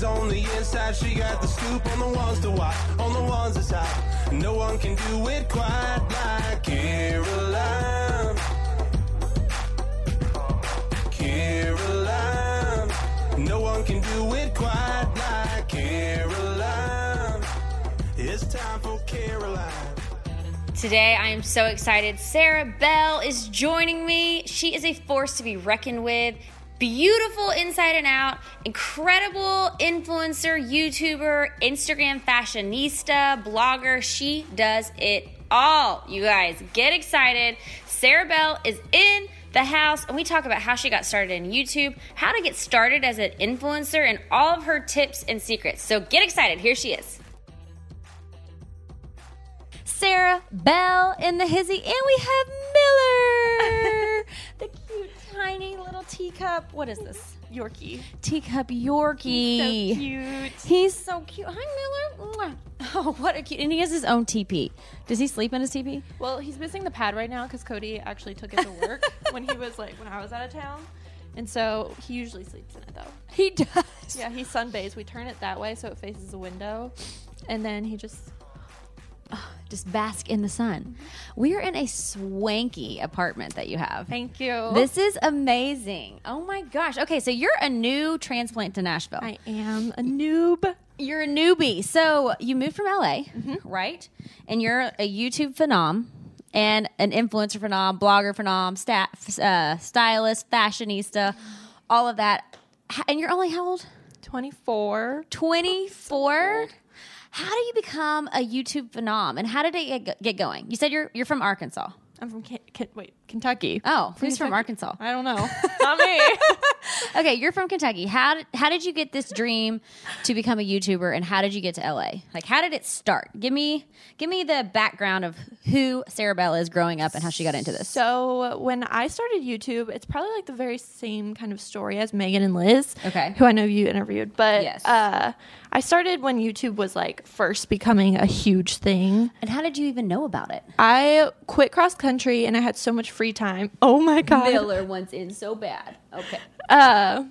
the inside, she got the scoop on the ones to watch, on the ones that's hot. No one can do it quite like Caroline. Caroline. No one can do it quite like Caroline. It's time for Caroline. Today, I am so excited. Sarah Bell is joining me. She is a force to be reckoned with. Beautiful inside and out, incredible influencer, YouTuber, Instagram fashionista, blogger. She does it all. You guys, get excited. Sarah Bell is in the house, and we talk about how she got started in YouTube, how to get started as an influencer, and all of her tips and secrets. So get excited. Here she is. Sarah Bell in the hizzy, and we have Miller, the tiny little teacup. What is this? Yorkie. Teacup Yorkie. He's So cute. He's so cute. Hi, Miller. Oh, what a cute! And he has his own teepee. Does he sleep in his teepee? Well, he's missing the pad right now because Cody actually took it to work when he was like when I was out of town, and so he usually sleeps in it though. He does. Yeah, he sunbathes. We turn it that way so it faces a window, and then he just Just bask in the sun. We are in a swanky apartment that you have. thank you. This is amazing. Oh my gosh. Okay, so you're a new transplant to Nashville. I am a noob. You're a newbie. So you moved from LA, Mm-hmm. right? And you're a YouTube phenom and an influencer phenom, blogger phenom, staff, uh, stylist, fashionista, all of that. And you're only how old? Twenty four. 24. How do you become a YouTube phenom, and how did it get, get going? You said you're you're from Arkansas. I'm from wait Kentucky. Oh, who's from Arkansas? I don't know. Not me. Okay, you're from Kentucky. How did, how did you get this dream to become a YouTuber, and how did you get to LA? Like, how did it start? Give me give me the background of who Sarah Bell is growing up and how she got into this. So when I started YouTube, it's probably like the very same kind of story as Megan and Liz, Okay. who I know you interviewed. But Yes. uh, I started when YouTube was like first becoming a huge thing. and how did you even know about it? I quit cross country and I had so much free time. Oh my god! Miller wants in so bad. Okay. uh,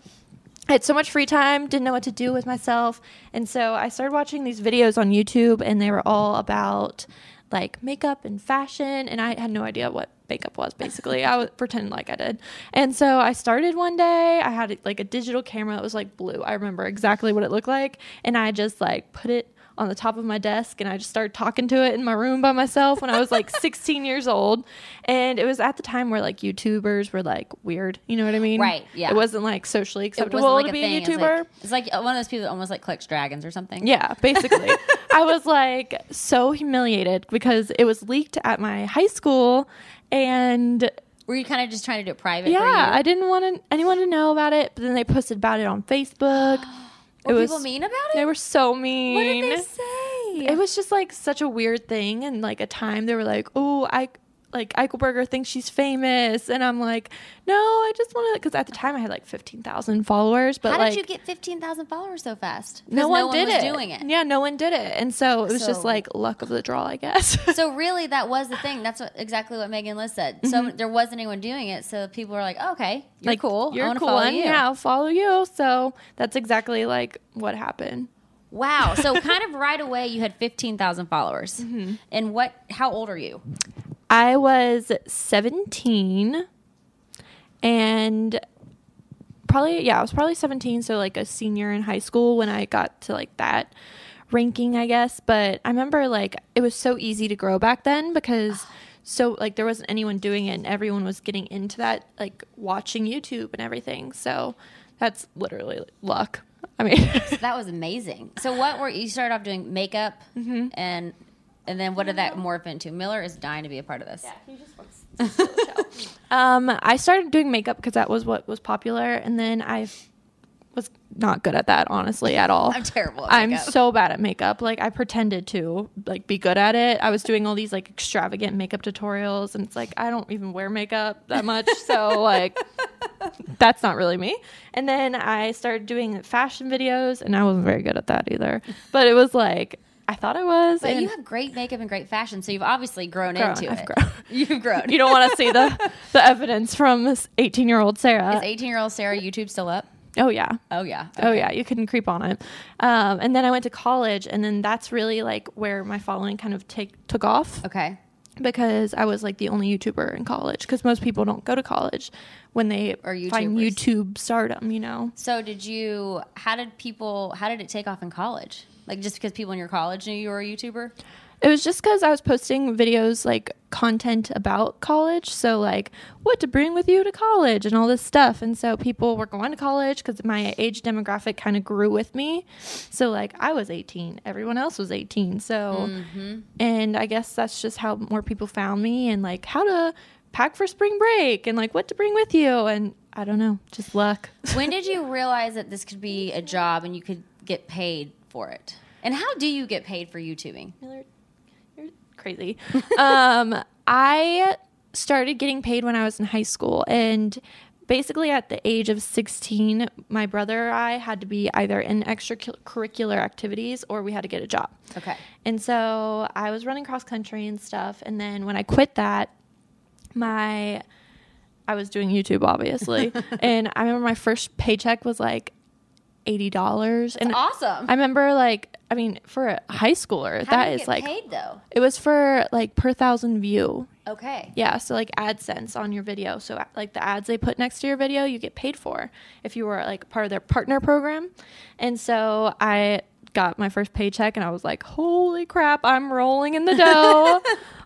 I had so much free time, didn't know what to do with myself. And so I started watching these videos on YouTube, and they were all about like makeup and fashion. And I had no idea what makeup was basically. I was pretending like I did. And so I started one day. I had like a digital camera that was like blue. I remember exactly what it looked like. And I just like put it on the top of my desk and I just started talking to it in my room by myself when I was like 16 years old. And it was at the time where like YouTubers were like weird. You know what I mean? Right, yeah. It wasn't like socially acceptable like to be thing. a It's like- YouTuber. It's like, one of those people that almost like clicks dragons or something. yeah, basically. I was like so humiliated because it was leaked at my high school and Were you kind of just trying to do it private? yeah. I didn't want anyone to know about it, but then they posted about it on Facebook. Were it was people mean about it? They were so mean. what did they say? It was just like such a weird thing, and like a time they were like, "Oh, I like Eichelberger thinks she's famous," and I'm like, "No, I just want to." Because at the time I had like fifteen thousand followers, but How like did you get 15,000 followers so fast? No one, did was it. doing it. Yeah, no one did it, and so it was just like luck of the draw, I guess. So really, that was the thing. That's what, exactly what Megan Liz said. So there wasn't anyone doing it. So people were like, oh, "Okay, you're like cool. You're cool, follow you." yeah, I'll follow you. So that's exactly like what happened. Wow. So kind of right away, you had 15,000 followers. Mm-hmm. And what? How old are you? I was 17 and probably yeah, I was probably 17 so like a senior in high school when I got to like that ranking, I guess, but I remember like it was so easy to grow back then because so like there wasn't anyone doing it and everyone was getting into that like watching YouTube and everything. So that's literally luck. I mean, That was amazing. So what were you started off doing makeup Mm-hmm. and and then what did that morph into? Miller is dying to be a part of this. Yeah, he just wants to the show. um, I started doing makeup because that was what was popular, and then I was not good at that, honestly, at all. I'm terrible at I'm so bad at makeup. Like I pretended to like be good at it. I was doing all these like extravagant makeup tutorials, and it's like I don't even wear makeup that much, so like that's not really me. And then I started doing fashion videos, and I wasn't very good at that either. But it was like I thought I was. But and you have great makeup and great fashion, so you've obviously grown, Grown, into I've it. grown. You've grown. you don't want to see the the evidence from this 18 year old Sarah. Is 18 year old Sarah YouTube still up? Oh yeah. Oh yeah. Oh yeah, you couldn't creep on it. Um, and then I went to college, and then that's really like where my following kind of take took off Okay. because I was like the only YouTuber in college. Because most people don't go to college when they Or find YouTube stardom. You know, So did you? How did people? How did it take off in college? Like just because people in your college knew you were a YouTuber? it was just because I was posting videos like content about college. So like what to bring with you to college and all this stuff. And so people were going to college because my age demographic kind of grew with me. So like I was 18, everyone else was 18. So mm-hmm. and I guess that's just how more people found me and like how to pack for spring break and like what to bring with you and I don't know, just luck. when did you realize that this could be a job and you could get paid for it? And how do you get paid for YouTubing? Miller, you're crazy. um, I started getting paid when I was in high school, and basically at the age of 16, my brother or I had to be either in extracurricular activities or we had to get a job. Okay. And so I was running cross country and stuff. And then when I quit that, my I was doing YouTube obviously, and I remember my first paycheck was like eighty dollars. And awesome. I remember like I mean for a high schooler How that is get like paid though. it was for like per thousand view. Okay. Yeah, so like AdSense on your video. So like the ads they put next to your video, you get paid for if you were like part of their partner program. And so I got my first paycheck and I was like, "Holy crap, I'm rolling in the dough."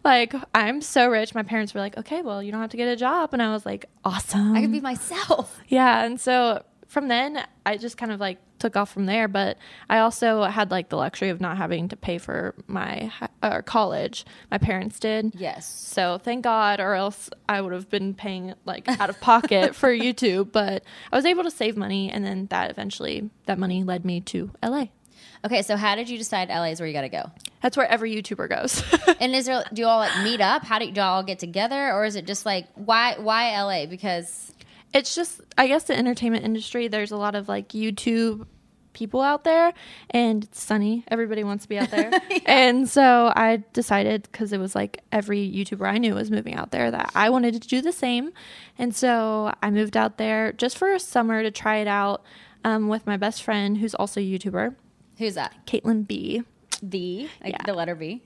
like I'm so rich. My parents were like, "Okay, well, you don't have to get a job." And I was like, "Awesome." I can be myself. Yeah, and so from then I just kind of like took off from there. But I also had like the luxury of not having to pay for my uh, college. My parents did. Yes. So thank God, or else I would have been paying like out of pocket for YouTube. But I was able to save money, and then that eventually that money led me to LA. Okay, so how did you decide LA is where you got to go? That's where every YouTuber goes. And is there do you all like meet up? How do you, do you all get together, or is it just like why why LA? Because it's just I guess the entertainment industry. There's a lot of like YouTube people out there, and it's sunny. Everybody wants to be out there, and so I decided because it was like every YouTuber I knew was moving out there that I wanted to do the same, and so I moved out there just for a summer to try it out um, with my best friend who's also a YouTuber, who's that? Caitlin B. B, like Yeah. the letter B.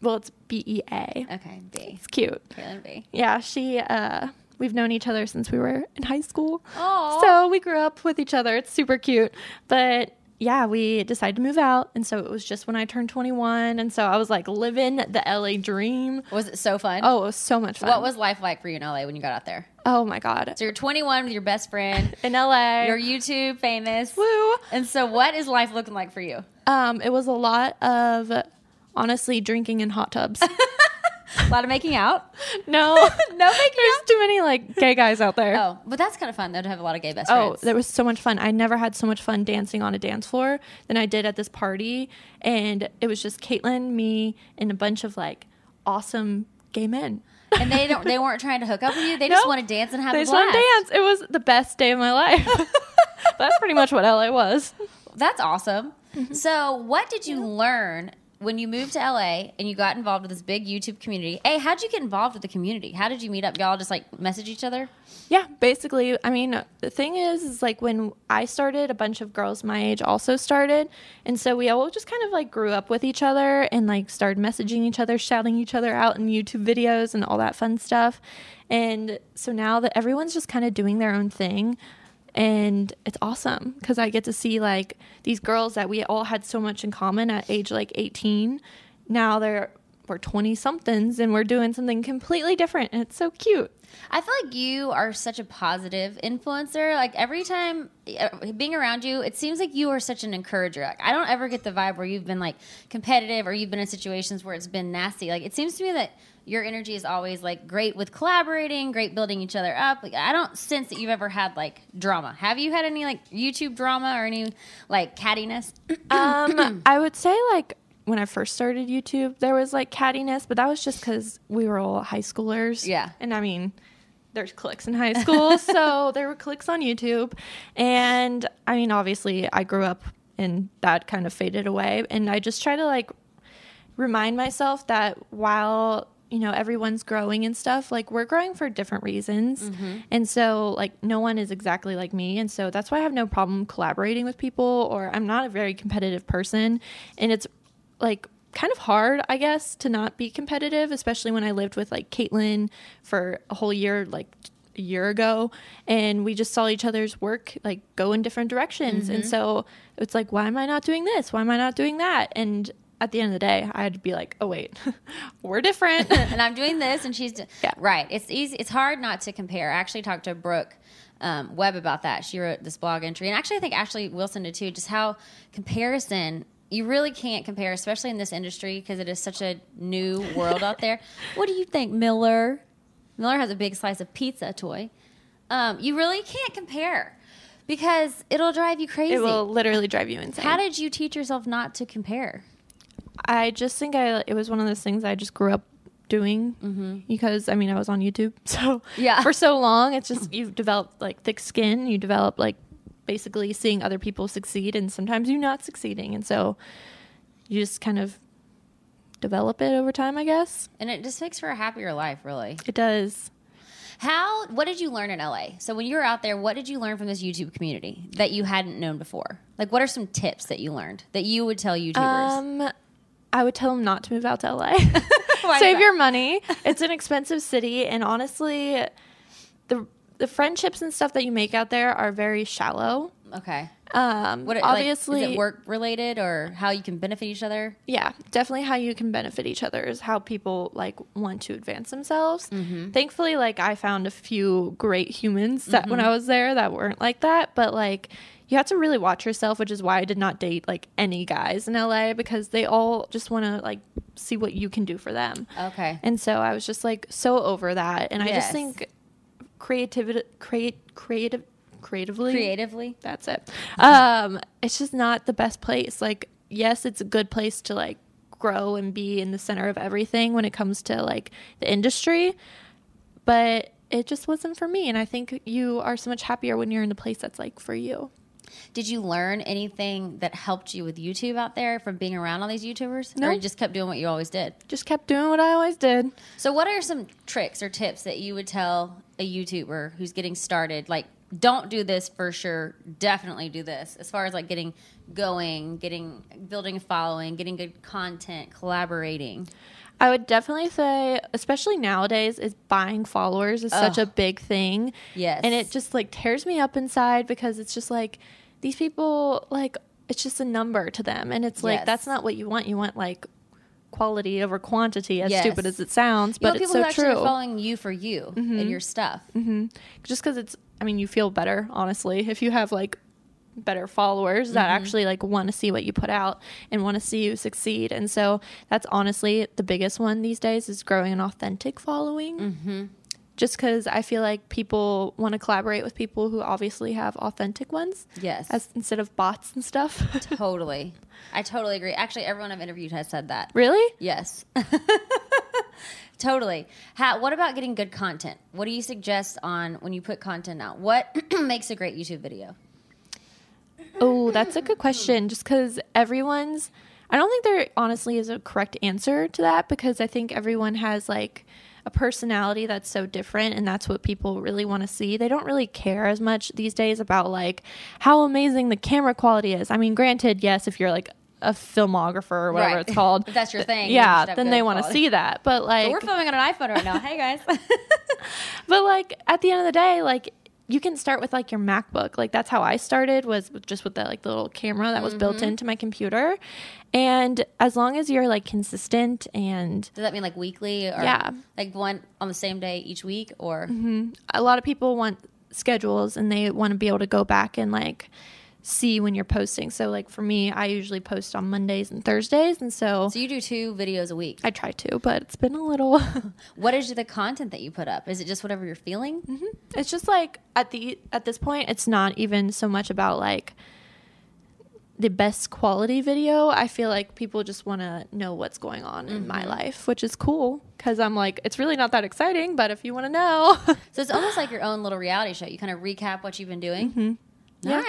Well, it's B E A. Okay, B. It's cute. Caitlin B. Yeah, she. uh We've known each other since we were in high school. Aw. So we grew up with each other. It's super cute. But yeah, we decided to move out. And so it was just when I turned 21. And so I was like living the LA dream. Was it so fun? Oh, it was so much fun. What was life like for you in LA when you got out there? Oh my God. So you're 21 with your best friend. In LA. You're YouTube famous. Woo. And so what is life looking like for you? Um, it was a lot of honestly drinking in hot tubs. A lot of making out. no. No making out. There's out. too many like gay guys out there. Oh, but that's kind of fun though to have a lot of gay best friends. Oh, friends. there was so much fun. I never had so much fun dancing on a dance floor than I did at this party. And it was just Caitlin, me, and a bunch of like awesome gay men. and they don't they weren't trying to hook up with you. They just want to dance and have They a just want to dance. It was the best day of my life. That's pretty much what LA was. That's awesome. Mm-hmm. So, what did you learn when you moved to LA and you got involved with this big YouTube community? Hey, how'd you get involved with the community? How did you meet up? Y'all just like message each other? Yeah, basically. I mean, the thing is, is like when I started, a bunch of girls my age also started. And so we all just kind of like grew up with each other and like started messaging each other, shouting each other out in YouTube videos and all that fun stuff. And so now that everyone's just kind of doing their own thing. And it's awesome because I get to see like these girls that we all had so much in common at age like 18. Now they're, we're 20 somethings and we're doing something completely different. And it's so cute. I feel like you are such a positive influencer. Like every time uh, being around you, it seems like you are such an encourager. Like I don't ever get the vibe where you've been like competitive or you've been in situations where it's been nasty. Like it seems to me that your energy is always like great with collaborating, great building each other up. Like I don't sense that you've ever had like drama. Have you had any like YouTube drama or any like cattiness? Um, I would say like when I first started YouTube, there was like cattiness, but that was just because we were all high schoolers. Yeah. and I mean, there's cliques in high school, so there were cliques on YouTube, and I mean, obviously, I grew up and that kind of faded away, and I just try to like remind myself that while you know, everyone's growing and stuff. Like we're growing for different reasons. Mm-hmm. And so like no one is exactly like me. And so that's why I have no problem collaborating with people or I'm not a very competitive person. And it's like kind of hard, I guess, to not be competitive, especially when I lived with like Caitlin for a whole year, like a year ago, and we just saw each other's work like go in different directions. Mm-hmm. And so it's like, why am I not doing this? Why am I not doing that? And at the end of the day, I had to be like, oh, wait, we're different. and I'm doing this, and she's Yeah. right. It's easy. It's hard not to compare. I actually talked to Brooke um, Webb about that. She wrote this blog entry, and actually, I think Ashley Wilson did too. Just how comparison. You really can't compare, especially in this industry, because it is such a new world out there. What do you think, Miller? Miller has a big slice of pizza toy. Um, you really can't compare because it'll drive you crazy. it will literally drive you insane. How did you teach yourself not to compare? I just think I it was one of those things I just grew up doing because I mean I was on YouTube so Yeah. for so long it's just you've developed like thick skin you develop like basically seeing other people succeed and sometimes you not succeeding and so you just kind of develop it over time I guess And it just makes for a happier life, really. it does How? What did you learn in LA? So when you were out there, what did you learn from this YouTube community that you hadn't known before? Like, what are some tips that you learned that you would tell YouTubers? um I would tell them not to move out to LA save your money it's an expensive city and honestly the friendships and stuff that you make out there are very shallow. Okay. um What obviously like, is it work related or how you can benefit each other? yeah definitely how you can benefit each other is how people like want to advance themselves. Thankfully like i found a few great humans that when i was there that weren't like that but like you have to really watch yourself which is why i did not date like any guys in la because they all just want to like see what you can do for them. Okay. and so i was just like so over that. And i just think creativity create creative creatively Creatively. that's it. Um, it's just not the best place. Like, yes, it's a good place to like grow and be in the center of everything when it comes to like the industry, but it just wasn't for me. And I think you are so much happier when you're in the place that's like for you. Did you learn anything that helped you with YouTube out there from being around all these YouTubers? No. Or you just kept doing what you always did? Just kept doing what I always did. So, what are some tricks or tips that you would tell a YouTuber who's getting started? Like, don't do this for sure. Definitely do this. As far as like getting going, getting building a following, getting good content, collaborating. I would definitely say, especially nowadays, is buying followers is such a big thing. Yes. And it just like tears me up inside because it's just like these people, like, it's just a number to them. And it's like, Yes. that's not what you want. You want like quality over quantity, as Yes. stupid as it sounds, You but it's people who so actually true. Mm-hmm. following you for you and your stuff. just because it's, I mean, you feel better, honestly, if you have like better followers that Mm-hmm. actually like want to see what you put out and want to see you succeed. And so that's honestly the biggest one these days is growing an authentic following. Mm-hmm. Just because I feel like people want to collaborate with people who obviously have authentic ones, Yes. as instead of bots and stuff. totally. I totally agree. Actually, everyone I've interviewed has said that. really? Yes. totally. How, what about getting good content? What do you suggest on when you put content out? What makes a great YouTube video? Oh, that's a good question. Just because everyone's, I don't think there honestly is a correct answer to that because I think everyone has like a personality that's so different and that's what people really want to see. They don't really care as much these days about like how amazing the camera quality is. I mean, granted, yes, if you're like a filmographer or whatever Right. it's called, If that's your thing, yeah, have then they want to see that. But like, But we're filming on an iPhone right now. Hey guys. but like at the end of the day, like you can start with like your MacBook. Like that's how I started was just with that like little camera that was built Mm-hmm. into my computer. And as long as you're like consistent and Does that mean like weekly or Yeah. like one on the same day each week or a lot of people want schedules and they want to be able to go back and like see when you're posting. So like for me, I usually post on Mondays and Thursdays and so so you do two videos a week. I try to, but it's been a little What is the content that you put up? Is it just whatever you're feeling? Mm-hmm. it's just like at the at this point it's not even so much about like the best quality video i feel like people just want to know what's going on in my life which is cool because i'm like it's really not that exciting but if you want to know So it's almost like your own little reality show. You kind of recap what you've been doing. Mm-hmm. Yeah.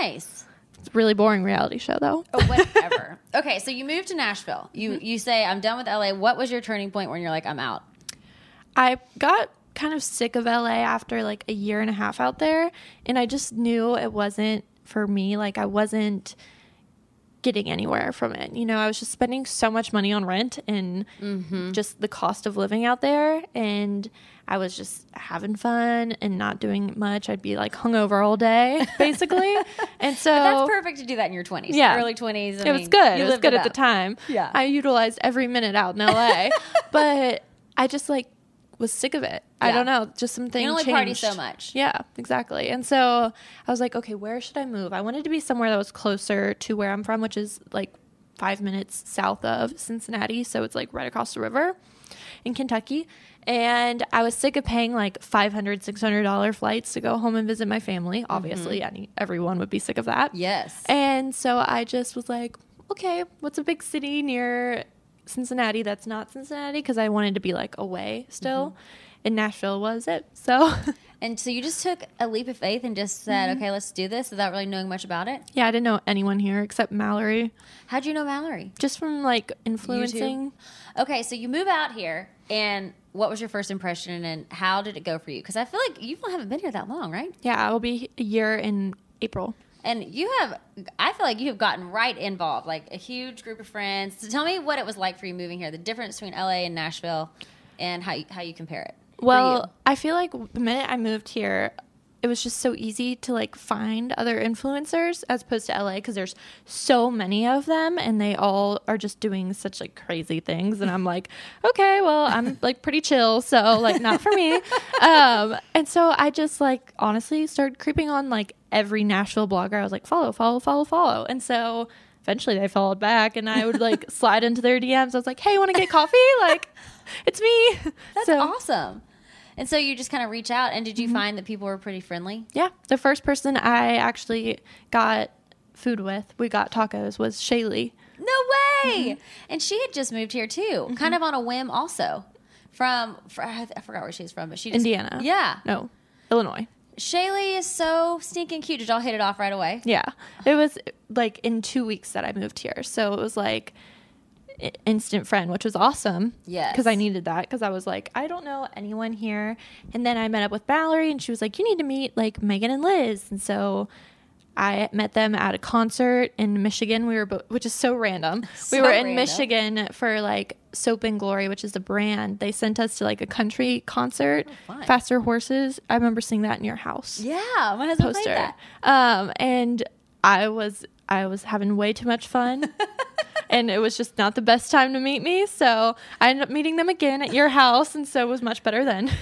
It's a really boring reality show though Oh, whatever. okay, so you moved to Nashville. You Mm-hmm. you say I'm done with LA. What was your turning point when you're like I'm out? I got kind of sick of LA after like a year and a half out there, and I just knew it wasn't for me. Like I wasn't getting anywhere from it. You know, I was just spending so much money on rent and mm-hmm. just the cost of living out there and I was just having fun and not doing much. I'd be like hungover all day, basically. and so That's perfect to do that in your 20s. Yeah. Early 20s. I it was good. It was good at the time. Yeah. I utilized every minute out in LA, but I just like was sick of it. I don't know, just something. You only party changed. so much. Yeah, exactly. And so I was like, okay, where should I move? I wanted to be somewhere that was closer to where I'm from, which is like five minutes south of Cincinnati. So it's like right across the river in Kentucky. And I was sick of paying like $500, $600 flights to go home and visit my family. Mm-hmm. Obviously, any, everyone would be sick of that. Yes. And so I just was like, okay, what's a big city near Cincinnati that's not Cincinnati? Because I wanted to be like away still. Mm-hmm. And Nashville was it. So And so you just took a leap of faith and just said, Mm-hmm. okay, let's do this without really knowing much about it. yeah, I didn't know anyone here except Mallory, How'd you know Mallory? just from like influencing. Okay, so you move out here, and what was your first impression, and how did it go for you? Because I feel like you haven't been here that long, right? Yeah, I'll be a year in April. And you have, I feel like you have gotten right involved, like a huge group of friends. So tell me what it was like for you moving here, the difference between LA and Nashville, and how you, how you compare it. Well. I feel like the minute I moved here, it was just so easy to like find other influencers as opposed to LA because there's so many of them and they all are just doing such like crazy things and I'm like, okay, well, I'm like pretty chill, so like not for me. Um, and so I just like honestly started creeping on like every Nashville blogger. I was like, follow, follow, follow, follow, and so. Eventually, they followed back, and I would like slide into their DMs. I was like, "Hey, want to get coffee? Like, it's me." That's So- awesome. And so you just kind of reach out, and did you Mm-hmm. find that people were pretty friendly? Yeah, the first person I actually got food with, we got tacos, was Shaylee. No way! Mm-hmm. And she had just moved here too, kind of on a whim, also from fr- I forgot where she's from, but she just, Indiana. Yeah, No, Illinois. Shaylee is so stinking cute. Did y'all hit it off right away? Yeah, it was like in two weeks that I moved here, so it was like instant friend, which was awesome. Yes. because I needed that because I was like, I don't know anyone here, and then I met up with Valerie, and she was like, you need to meet like Megan and Liz, and so. I met them at a concert in Michigan. We were, bo- which is so random. So we were in random. Michigan for like Soap and Glory, which is the brand. They sent us to like a country concert, fun. Faster Horses. I remember seeing that in your house Yeah, my husband played poster. that. Um, and I was I was having way too much fun. and it was just not the best time to meet me, so I ended up meeting them again at your house, and so it was much better then.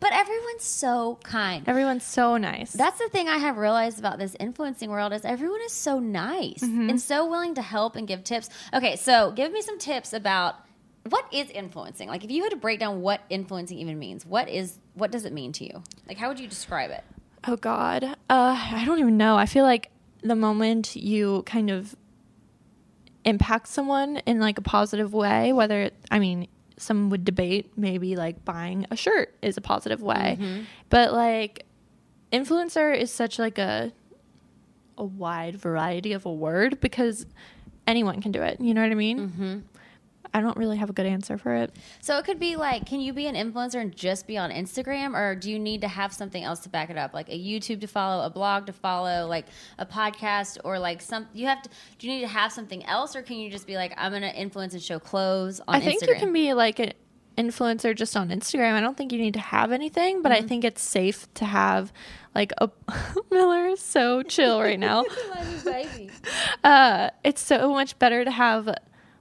But everyone's so kind. Everyone's so nice. That's the thing I have realized about this influencing world is everyone is so nice Mm-hmm. and so willing to help and give tips. Okay, so give me some tips about what is influencing. Like if you had to break down what influencing even means, what is what does it mean to you? Like how would you describe it? Oh God, uh, I don't even know. I feel like the moment you kind of impact someone in like a positive way, whether I mean, some would debate maybe like buying a shirt is a positive way, but like influencer is such like a a wide variety of a word because anyone can do it. You know what I mean? Mm-hmm. I don't really have a good answer for it. So it could be like, can you be an influencer and just be on Instagram, or do you need to have something else to back it up, like a YouTube to follow, a blog to follow, like a podcast, or like some? You have to. Do you need to have something else, or can you just be like, I'm gonna influence and show clothes on I think Instagram? you can be like an influencer just on Instagram. I don't think you need to have anything, but Mm-hmm. I think it's safe to have like a Miller is so chill right now. Uh, it's so much better to have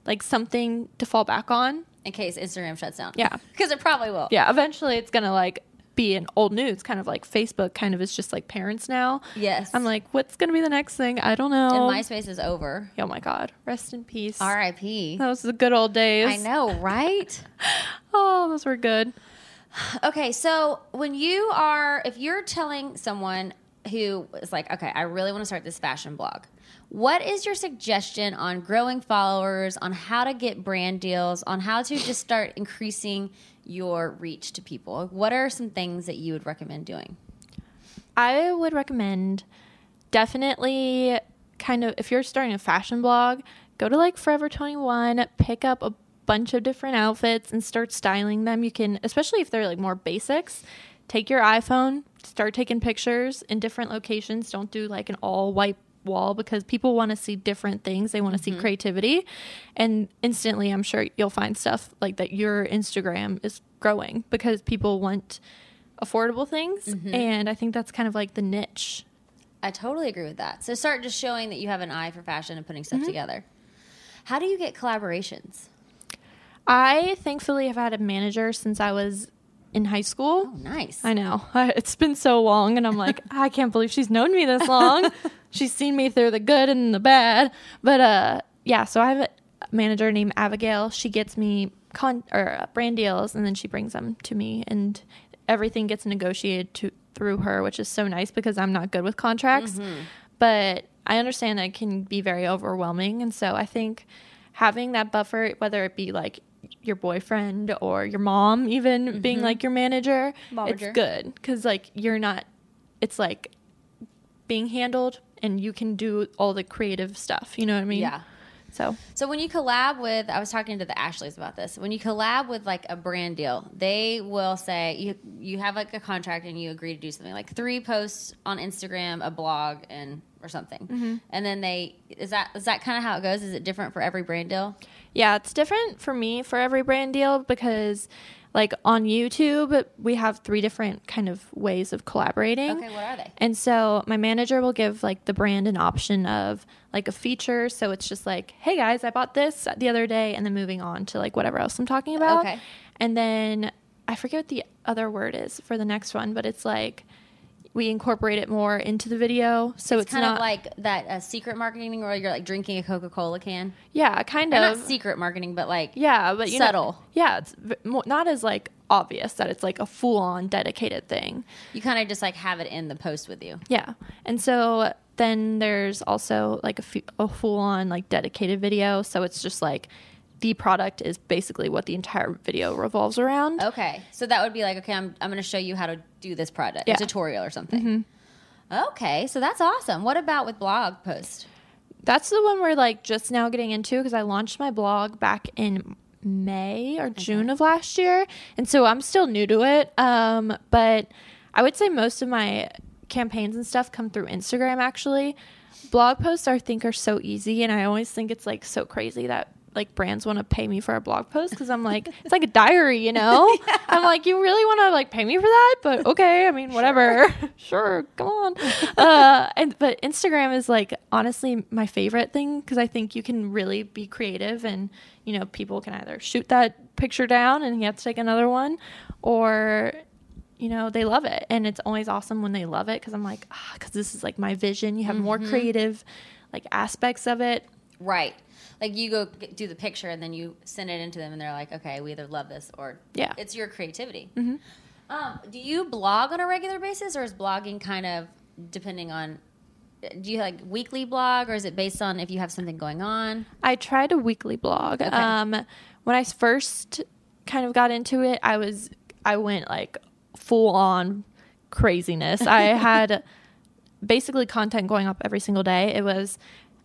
like something to fall back on. In case Instagram shuts down. Yeah. because it probably will. Yeah, eventually it's gonna like be an old news, kind of like Facebook. Kind of is just like parents now. Yes. I'm like, what's gonna be the next thing? I don't know. And MySpace is over. oh my god, rest in peace. R.I.P. Those are the good old days. I know, right? Oh, those were good. Okay, so when you are, if you're telling someone who is like, okay, I really want to start this fashion blog, what is your suggestion on growing followers, on how to get brand deals, on how to just start increasing your reach to people? What are some things that you would recommend doing? I would recommend definitely kind of if you're starting a fashion blog, go to like Forever 21, pick up a bunch of different outfits and start styling them. You can, especially if they're like more basics, take your iPhone, start taking pictures in different locations. Don't do like an all white wall because people want to see different things. They want to see creativity. And instantly, I'm sure you'll find stuff like that your Instagram is growing because people want affordable things. And I think that's kind of like the niche. I totally agree with that. So start just showing that you have an eye for fashion and putting stuff Mm-hmm. together. How do you get collaborations? I thankfully have had a manager since I was in high school. Oh, nice. I know. It's been so long, and I'm like, I can't believe she's known me this long. she's seen me through the good and the bad. But uh, yeah, so I have a manager named Abigail. She gets me con or uh, brand deals, and then she brings them to me, and everything gets negotiated to through her, which is so nice because I'm not good with contracts. But I understand that it can be very overwhelming, and so I think having that buffer, whether it be like your boyfriend or your mom, even being mm-hmm. like your manager, Momager. it's good because like you're not. It's like being handled, and you can do all the creative stuff. You know what I mean? Yeah. So So when you collab with, I was talking to the Ashleys about this. When you collab with like a brand deal, they will say you you have like a contract and you agree to do something like three posts on Instagram, a blog, and or something, mm-hmm. and then they is that is that kind of how it goes? Is it different for every brand deal? Yeah, it's different for me for every brand deal because like on YouTube, we have three different kind of ways of collaborating. Okay, what are they? And so my manager will give like the brand an option of like a feature. So it's just like, hey guys, I bought this the other day, and then moving on to like whatever else I'm talking about. Okay. And then I forget what the other word is for the next one, but it's like we incorporate it more into the video. So it's, It's kind not of like that uh, secret marketing where you're like drinking a Coca Cola can. yeah, kind Or of not secret marketing, but like Yeah, but you know- Subtle. yeah, it's not as like obvious that it's like a full on dedicated thing. you kind of just like have it in the post with you. Yeah, and so then there's also like a, f- a full on like dedicated video. So it's just like the product is basically what the entire video revolves around. Okay, so that would be like, okay, I'm I'm going to show you how to do this product, Yeah. Mm-hmm. a tutorial or something. Okay, so that's awesome. What about with blog post? That's the one we're like just now getting into because I launched my blog back in May or June of last year, and so I'm still new to it. Um, but I would say most of my campaigns and stuff come through Instagram. Actually, blog posts I think are so easy, and I always think it's like so crazy that like brands want to pay me for a blog post because I'm like it's like a diary, you know. I'm like you really want to like pay me for that, but okay, I mean whatever, sure, come on. Uh, and but Instagram is like honestly my favorite thing because I think you can really be creative and you know people can either shoot that picture down and you have to take another one, or you know they love it and it's always awesome when they love it because I'm like ah because this is like my vision. You have more creative like aspects of it. Right. Like you go do the picture and then you send it into them and they're like, okay, we either love this or Yeah. it's your creativity. Um, do you blog on a regular basis or is blogging kind of depending on? Do you like weekly blog or is it based on if you have something going on? I tried a weekly blog. Um, when I first kind of got into it, I was I went like full on craziness. I had basically content going up every single day. It was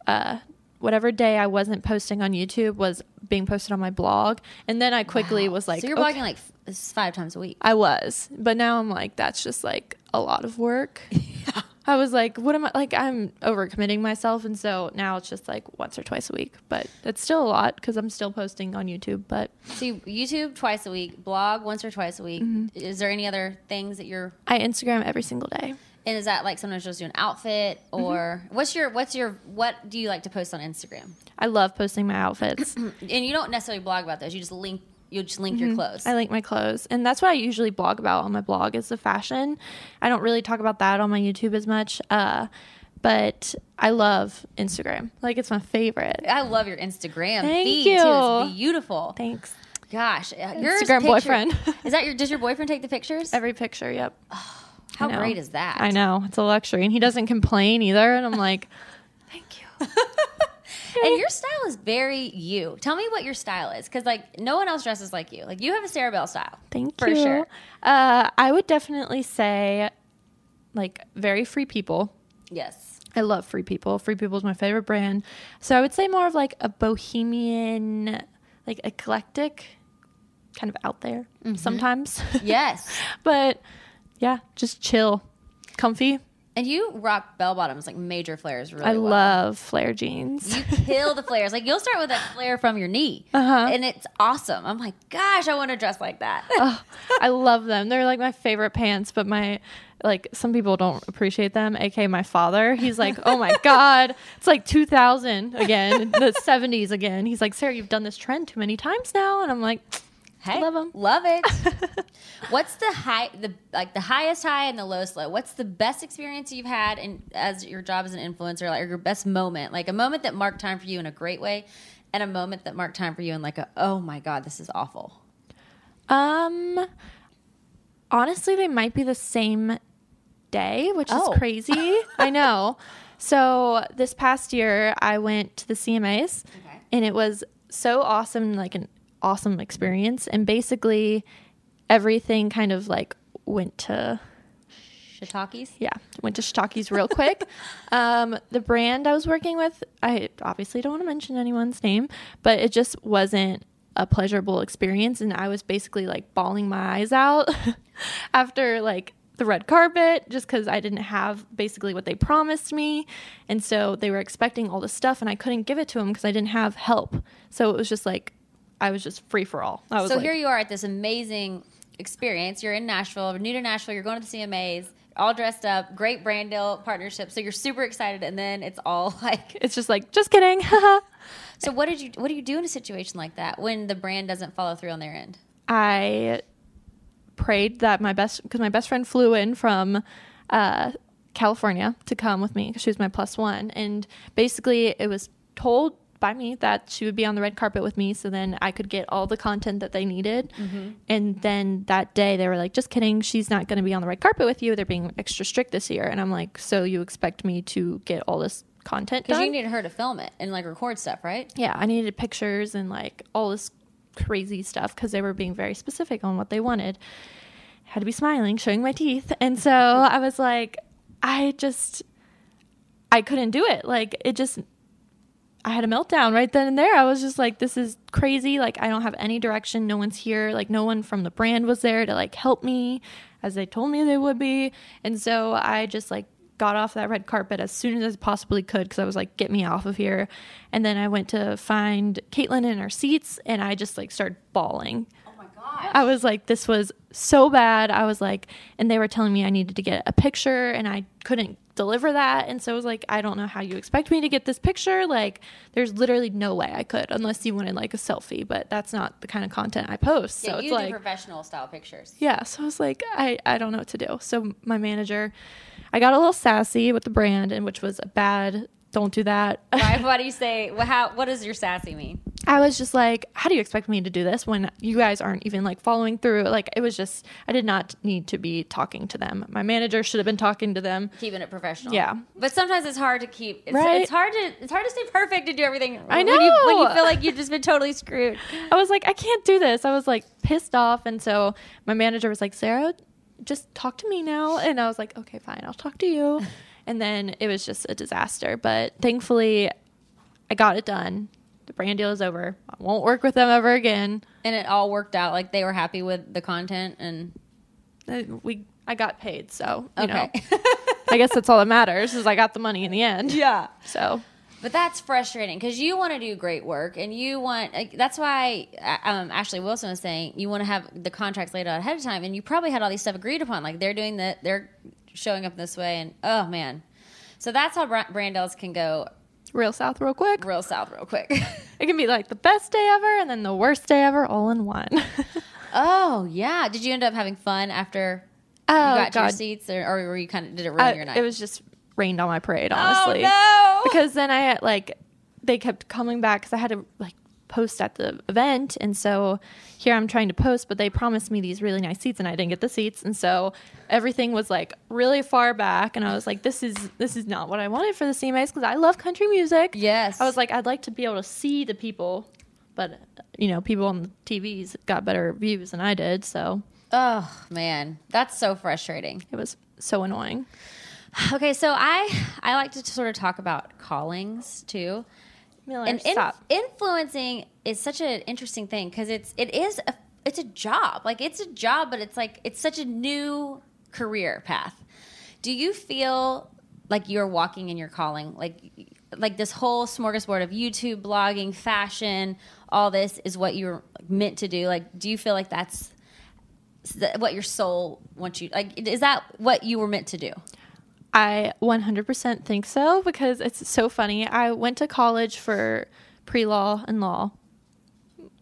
uh, whatever day I wasn't posting on YouTube was being posted on my blog, and then I quickly was like, so you're okay. blogging like f- five times a week. I was, but now I'm like, that's just like a lot of work. yeah. I was like, what am I like? I'm overcommitting myself, and so now it's just like once or twice a week. But it's still a lot because I'm still posting on YouTube. But So you YouTube twice a week, blog once or twice a week. Mm-hmm. Is there any other things that you're? I Instagram every single day. And is that like sometimes just do an outfit Mm-hmm. or what's your what's your what do you like to post on Instagram? I love posting my outfits. And you don't necessarily blog about those. You just link you just link your clothes. Mm-hmm. I link my clothes, and that's what I usually blog about on my blog is the fashion. I don't really talk about that on my YouTube as much. Uh, but I love Instagram. Like it's my favorite. I love your Instagram Thank feed too. It's you. beautiful. Thanks. Gosh, uh, yours Instagram picture- boyfriend. is that your? Does your boyfriend take the pictures? Every picture. Yep. How great is that? I know it's a luxury, and he doesn't complain either. And I'm like, thank you. And your style is very you. Tell me what your style is, because like no one else dresses like you. Like you have a Sarah Bell style. Thank For you. sure. Uh, I would definitely say, like, very free people. Yes. I love Free People. Free People is my favorite brand. So I would say more of like a bohemian, like eclectic, kind of out there Mm-hmm. sometimes. Yes. but yeah, just chill, comfy. and you rock bell bottoms like major flares really I well. love flare jeans. You kill the flares. Like you'll start with a flare from your knee, Uh-huh. and it's awesome. I'm like, gosh, I want to dress like that. Ugh, I love them. They're like my favorite pants, but my like some people don't appreciate them. AK my father, he's like, "Oh my god, it's like 2000 again, the 70s again." He's like, "Sarah, you've done this trend too many times now." And I'm like, Hey, them, Love it. What's the high, the like the highest high and the lowest low? What's the best experience you've had in as your job as an influencer? Like your best moment, like a moment that marked time for you in a great way, and a moment that marked time for you in like a oh my god, this is awful. Um, honestly, they might be the same day, which Oh. is crazy. I know. So this past year, I went to the CMAs, Okay. and it was so awesome, like an awesome experience. And basically, everything kind of like went to Shiitakes. yeah, went to Shiitakes real quick. um, the brand I was working with, I obviously don't want to mention anyone's name, but it just wasn't a pleasurable experience, and I was basically like bawling my eyes out after like the red carpet just because I didn't have basically what they promised me. And so they were expecting all this stuff, and I couldn't give it to them because I didn't have help. So it was just like, I was just free for all. I was So like, here you are at this amazing experience. You're in Nashville, new to Nashville. You're going to the CMAs, all dressed up, great brand deal partnership. So you're super excited, and then it's all like. it's just like, just kidding. So what did you what do you do in a situation like that when the brand doesn't follow through on their end? I prayed that my best because my best friend flew in from uh, California to come with me because she was my plus one, and basically it was told by me that she would be on the red carpet with me, so then I could get all the content that they needed. Mm-hmm. And then that day they were like, "Just kidding, she's not going to be on the red carpet with you. They're being extra strict this year." And I'm like, "So you expect me to get all this content Because you needed her to film it and like record stuff, right? yeah, I needed pictures and like all this crazy stuff because they were being very specific on what they wanted. Had to be smiling, showing my teeth. And so I was like, I just, I couldn't do it. Like, it just, I had a meltdown right then and there. I was just like, this is crazy. Like, I don't have any direction. No one's here. Like, no one from the brand was there to like help me as they told me they would be. And so I just like got off that red carpet as soon as I possibly could because I was like, get me off of here. And then I went to find Caitlin in her seats and I just like started bawling. Oh my god. I was like, this was so bad. I was like, and they were telling me I needed to get a picture and I couldn't deliver that. And so I was like, I don't know how you expect me to get this picture. Like, there's literally no way I could unless you wanted like a selfie, but that's not the kind of content I post. So yeah, it's you do like, professional style pictures. yeah. So I was like, I, I don't know what to do. So my manager, I got a little sassy with the brand, and which was a bad. Don't do that. Why, why do you say? Well, how? What does your sassy mean? I was just like, how do you expect me to do this when you guys aren't even like following through? Like, it was just, I did not need to be talking to them. My manager should have been talking to them. Keeping it professional. Yeah. But sometimes it's hard to keep. It's, Right? it's hard to. It's hard to stay perfect and do everything. I When you, when you feel like you've just been totally screwed. I was like, I can't do this. I was like pissed off. And so my manager was like, Sarah, just talk to me now. And I was like, okay, fine, I'll talk to you. And then it was just a disaster. But thankfully, I got it done. The brand deal is over. I won't work with them ever again. And it all worked out. Like they were happy with the content and. Uh, We, I got paid, so you Okay. know, I guess that's all that matters is I got the money in the end. yeah. So But that's frustrating because you want to do great work and you want. Like, that's why uh, um, Ashley Wilson was saying you want to have the contracts laid out ahead of time, and you probably had all these stuff agreed upon. Like they're doing that, they're showing up this way, and oh man. So that's how brand deals can go real south, real quick. real south real quick. It can be like the best day ever and then the worst day ever all in one. oh yeah. Did you end up having fun after oh you got to your seats, or, or were you kind of did it uh, ruin I- your night? it was just rained on my parade, oh, honestly. Oh no. because then I had like they kept coming back because I had to like post at the event, and so here I'm trying to post, but they promised me these really nice seats, and I didn't get the seats, and so everything was like really far back, and I was like, this is this is not what I wanted for the CMAs because I love country music. Yes. I was like, I'd like to be able to see the people, but you know, people on the TVs got better views than I did, so oh man, that's so frustrating. it was so annoying. Okay, so I I like to sort of talk about callings too. Miller, and in- stop. influencing is such an interesting thing because it's it is a it's a job. Like it's a job but it's like it's such a new career path. Do you feel like you're walking in your calling? Like like this whole smorgasbord of youtube blogging fashion all this is what you're meant to do? Like do you feel like that's what your soul wants you like is that what you were meant to do I 100% think so because it's so funny. I went to college for pre law and law.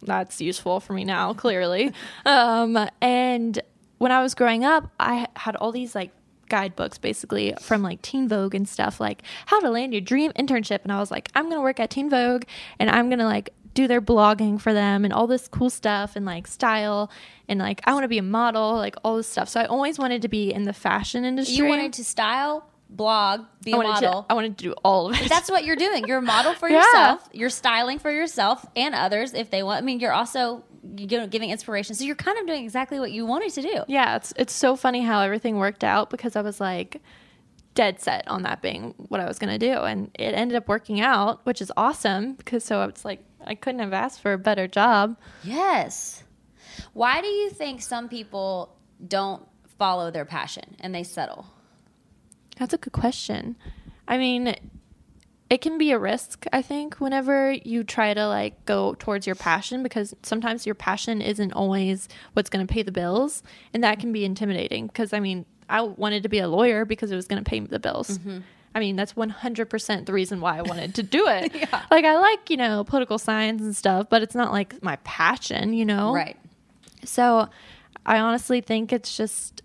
That's useful for me now, clearly. um, and when I was growing up, I had all these like guidebooks basically from like Teen Vogue and stuff like how to land your dream internship. And I was like, I'm going to work at Teen Vogue and I'm going to like do their blogging for them and all this cool stuff and like style and like I want to be a model, like all this stuff. So I always wanted to be in the fashion industry. you wanted to style blog be I a model to I wanted to do all of it. that's what you're doing. You're a model for Yeah. yourself. You're styling for yourself and others if they want. I mean, you're also giving inspiration. So you're kind of doing exactly what you wanted to do. yeah, it's it's so funny how everything worked out because I was like dead set on that being what I was going to do and it ended up working out, which is awesome because so it's like I couldn't have asked for a better job. Yes. Why do you think some people don't follow their passion and they settle? That's a good question. I mean, it can be a risk, I think, whenever you try to like go towards your passion because sometimes your passion isn't always what's going to pay the bills, and that can be intimidating because I mean, I wanted to be a lawyer because it was going to pay the bills. Mm-hmm. I mean, that's 100% the reason why I wanted to do it. Like I like, you know, political science and stuff, but it's not like my passion, you know. Right. So, I honestly think it's just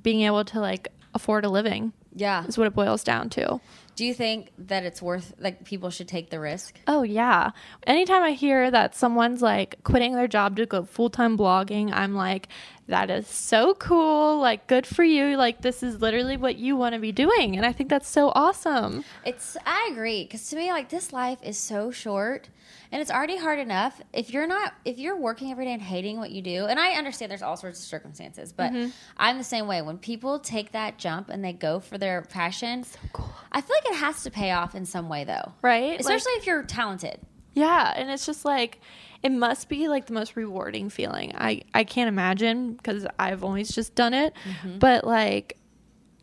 being able to like afford a living Yeah. is what it boils down to. Do you think that it's worth like people should take the risk? Oh yeah. Anytime I hear that someone's like quitting their job to go full time blogging, I'm like, that is so cool. Like, good for you. Like, this is literally what you want to be doing, and I think that's so awesome. It's I agree because to me like this life is so short and it's already hard enough if you're not if you're working every day and hating what you do and I understand there's all sorts of circumstances but Mm-hmm. I'm the same way when people take that jump and they go for their passion so cool. I feel like it has to pay off in some way though Right? especially if you're talented Yeah, and it's just like it must be like the most rewarding feeling. I I can't imagine because I've always just done it, mm-hmm. but like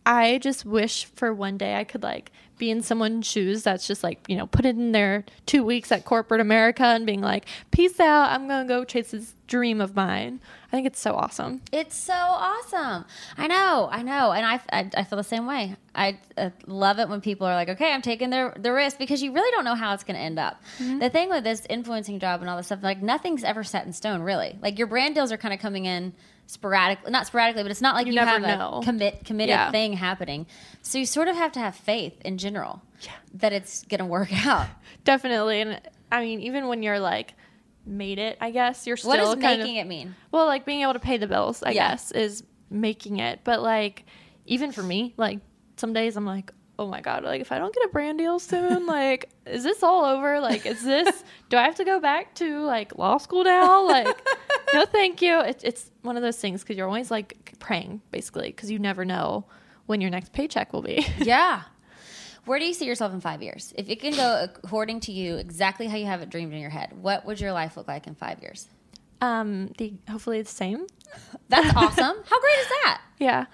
I just wish for one day I could like be in someone's shoes that's just like, you know, put it in their 2 weeks at corporate America and being like, "Peace out. I'm going to go chase this dream of mine." I think it's so awesome. It's so awesome. I know, I know, and I, I, I feel the same way. I uh, love it when people are like, "Okay, I'm taking the the risk," because you really don't know how it's going to end up. The thing with this influencing job and all this stuff, like nothing's ever set in stone, really. Like your brand deals are kind of coming in sporadically, not sporadically, but it's not like you, You have know. a commit committed Yeah. thing happening. So you sort of have to have faith in general that it's going to work out. Definitely. And I mean, even when you're like made it, I guess, you're still what does making of, it mean? Well, like being able to pay the bills, I Yeah. guess, is making it. But like, even for me, like some days I'm like, oh my god, like if I don't get a brand deal soon, like is this all over? Like, is this? do I have to go back to like law school now? Like, no, thank you. It's it's one of those things because you're always like praying, basically, because you never know when your next paycheck will be. Yeah. Where do you see yourself in five years? If it can go according to you exactly how you have it dreamed in your head, what would your life look like in five years? um, the hopefully the same. That's awesome. How great is that? Yeah.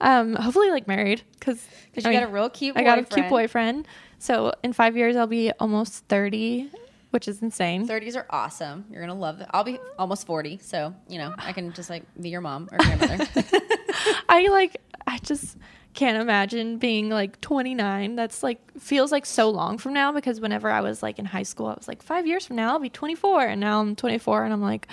Um, hopefully like married because Because you got a real cute I got a cute boyfriend. So in five years I'll be almost thirty, which is insane. 30s are awesome. You're going to love it. I'll be almost 40. So, you know, I can just like be your mom or grandmother. I like I just can't imagine being like 29. That's like feels like so long from now because whenever I was like in high school, I was like 5 years from now I'll be 24 and now I'm 24 and I'm like,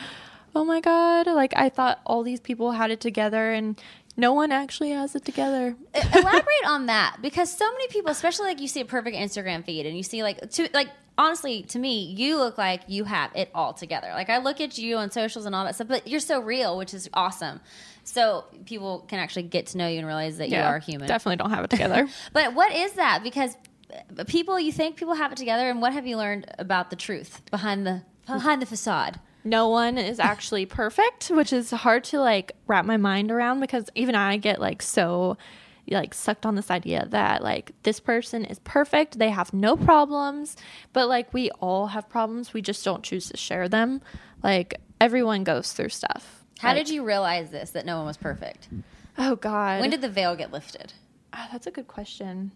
"Oh my god, like I thought all these people had it together and no one actually has it together." Elaborate on that because so many people, especially like you see a perfect Instagram feed and you see like, to, like, honestly, to me, you look like you have it all together. Like, I look at you on socials and all that stuff, but you're so real, which is awesome. So people can actually get to know you and realize that you are human. Definitely don't have it together. But what is that? Because uh, people, you think people have it together, and what have you learned about the truth behind the behind the facade? No one is actually perfect, which is hard to like wrap my mind around because even I get like so like sucked on this idea that like this person is perfect, they have no problems, but like we all have problems, we just don't choose to share them. Like everyone goes through stuff. How Like- did you realize this that no one was perfect? Oh God. When did the veil get lifted? Ah, that's a good question.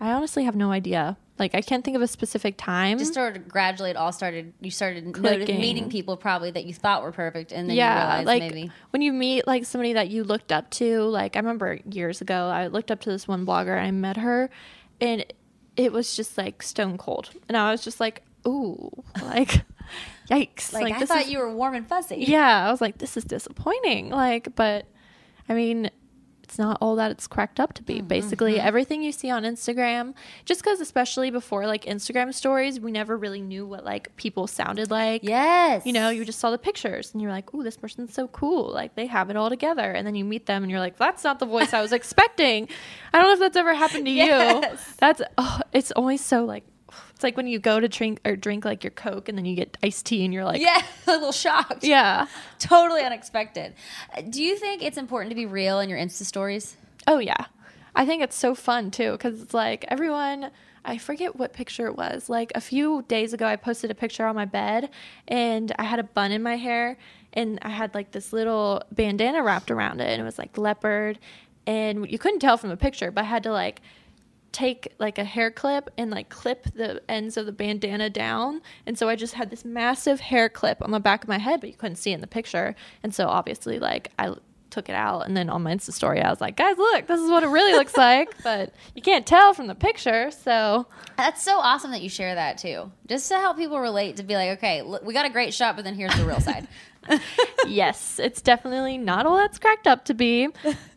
I honestly have no idea. Like I can't think of a specific time. Just sort of gradually, it all started. You started meeting people probably that you thought were perfect, and then you yeah, realized like maybe when you meet like somebody that you looked up to. Like I remember years ago, I looked up to this one blogger. I met her, and it was just like stone cold, and I was just like, ooh, like, yikes! like, I this thought is- you were warm and fuzzy. yeah, I was like, this is disappointing. Like, but I mean, it's not all that it's cracked up to be. Mm-hmm. Basically, everything you see on Instagram, just because, especially before like Instagram stories, we never really knew what like people sounded like. Yes. You know, you just saw the pictures and you're like, oh, this person's so cool. Like, they have it all together. And then you meet them and you're like, that's not the voice I was expecting. I don't know if that's ever happened to Yes. you. That's, oh, it's always so like, it's like when you go to drink or drink like your Coke and then you get iced tea and you're like, Yeah, a little shocked. yeah. Totally unexpected. Uh, Do you think it's important to be real in your Insta stories? Oh yeah. I think it's so fun too because it's like everyone I forget what picture it was. Like a few days ago I posted a picture on my bed and I had a bun in my hair and I had like this little bandana wrapped around it and it was like leopard and you couldn't tell from the picture, but I had to like take like a hair clip and like clip the ends of the bandana down. And so I just had this massive hair clip on the back of my head, but you couldn't see in the picture. And so obviously like I took it out and then on my Insta story I was like, guys, look, this is what it really looks like. But you can't tell from the picture. So That's so awesome that you share that too, just to help people relate to be like, okay, look, we got a great shot, but then here's the real side. yes, it's definitely not all that's cracked up to be.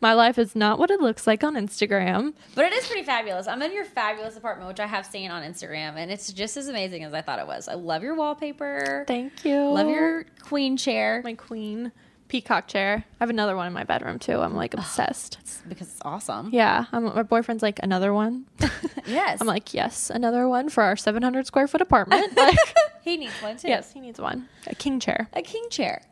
My life is not what it looks like on Instagram. But it is pretty fabulous. I'm in your fabulous apartment, which I have seen on Instagram, and it's just as amazing as I thought it was. I love your wallpaper. Thank you. Love your queen chair my queen peacock chair. I have another one in my bedroom too. I'm like obsessed. because it's awesome. Yeah, I'm, my boyfriend's like another one. Yes. I'm like, yes, another one for our 700 square foot apartment. Like, he needs one too. yes, he needs one. A king chair. A king chair.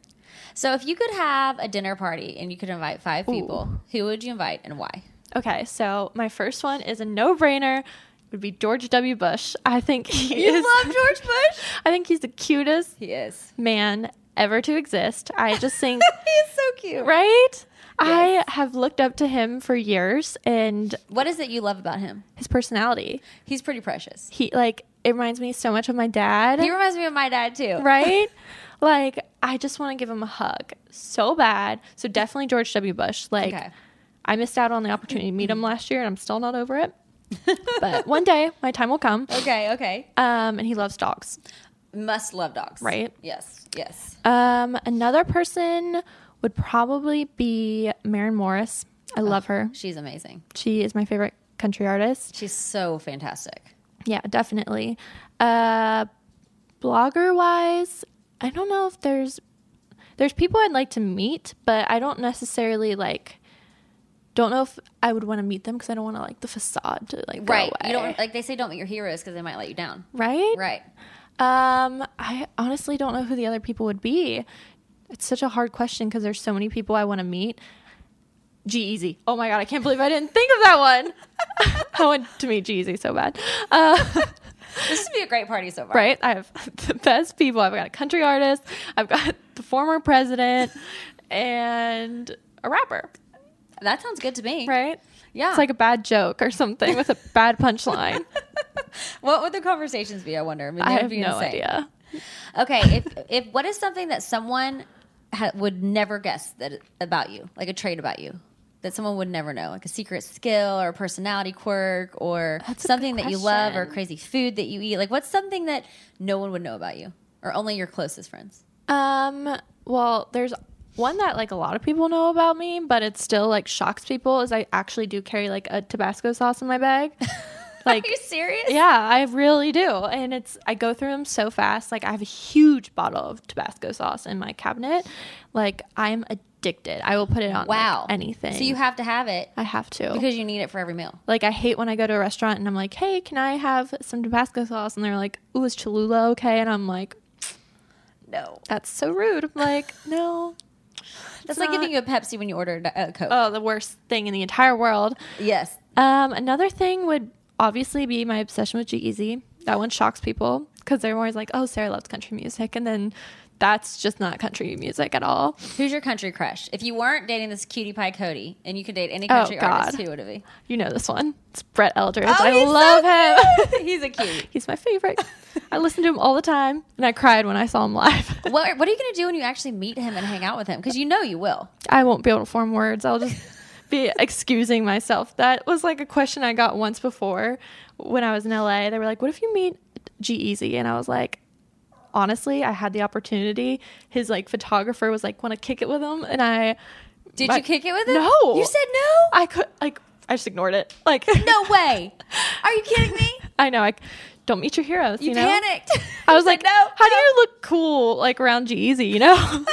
So if you could have a dinner party and you could invite five people, who would you invite and why? Okay, so my first one is a no brainer. Would be George W. Bush. I think he You is. love George Bush? I think he's the cutest He is. man ever to exist. I just think, he's so cute. right? I have looked up to him for years and What is it you love about him? his personality. He's pretty precious. He like it reminds me so much of my dad. He reminds me of my dad too. right? like I just want to give him a hug so bad. So definitely George W. Bush. Like Okay. I missed out on the opportunity to meet him last year, and I'm still not over it. but one day my time will come. Okay, okay. Um, and he loves dogs. Must love dogs. Right. Yes, yes. Um, another person would probably be Maren Morris. I love her. She's amazing. She is my favorite country artist. She's so fantastic. Yeah, definitely. Uh, blogger wise, I don't know if there's there's people I'd like to meet, but I don't necessarily like. Don't know if I would want to meet them because I don't want to like the facade to like right. away. You don't like they say don't meet your heroes because they might let you down. right? Right. Um, I honestly don't know who the other people would be. It's such a hard question because there's so many people I want to meet. G-Eazy. Oh my god, I can't believe I didn't think of that one. I want to meet G-Eazy so bad. Uh, This would be a great party so far. right? I have the best people. I've got a country artist, I've got the former president, and a rapper, That sounds good to me. right? Yeah. It's like a bad joke or something with a bad punchline. what would the conversations be? I wonder. I, mean, I have no insane. idea. Okay, if if what is something that someone ha- would never guess that about you, like a trait about you, that someone would never know, like a secret skill or a personality quirk or That's something that you love or crazy food that you eat? Like, what's something that no one would know about you or only your closest friends? Um, well, there's one that like a lot of people know about me, but it still like shocks people is I actually do carry like a Tabasco sauce in my bag. Like Are you serious? yeah, I really do. And it's I go through them so fast. Like I have a huge bottle of Tabasco sauce in my cabinet. Like I'm addicted. I will put it on like, Wow. anything. So you have to have it I have to. because you need it for every meal. like I hate when I go to a restaurant and I'm like, "Hey, can I have some Tabasco sauce?" and they're like, "Ooh, is Cholula okay?" and I'm like, No. "That's so rude." I'm like, "No." That's like not- giving you a Pepsi when you order a Coke. Oh, the worst thing in the entire world. yes. Um, another thing would obviously be my obsession with G-Eazy. That one shocks people because they're always like, "Oh, Sarah loves country music," and then that's just not country music at all. Who's your country crush? If you weren't dating this cutie pie Cody and you could date any Oh, country artist, who would it be? You know this one. It's Brett Eldredge. Oh, I he's so love him. He's a cutie. He's my favorite. I listen to him all the time, and I cried when I saw him live. What, what are you going to do when you actually meet him and hang out with him? Because you know you will. I won't be able to form words. I'll just be excusing myself. That was like a question I got once before when I was in LA. They were like, "What if you meet G-Eazy?" And I was like, honestly, I had the opportunity. His like photographer was like, "Want to kick it with him?" And I Did you kick it with him? No. You said no? I could like I just ignored it. Like no way. Are you kidding me? I know I don't meet your heroes, you, You, know. panicked. I was like, no. how do you look cool like around G-Eazy, you know?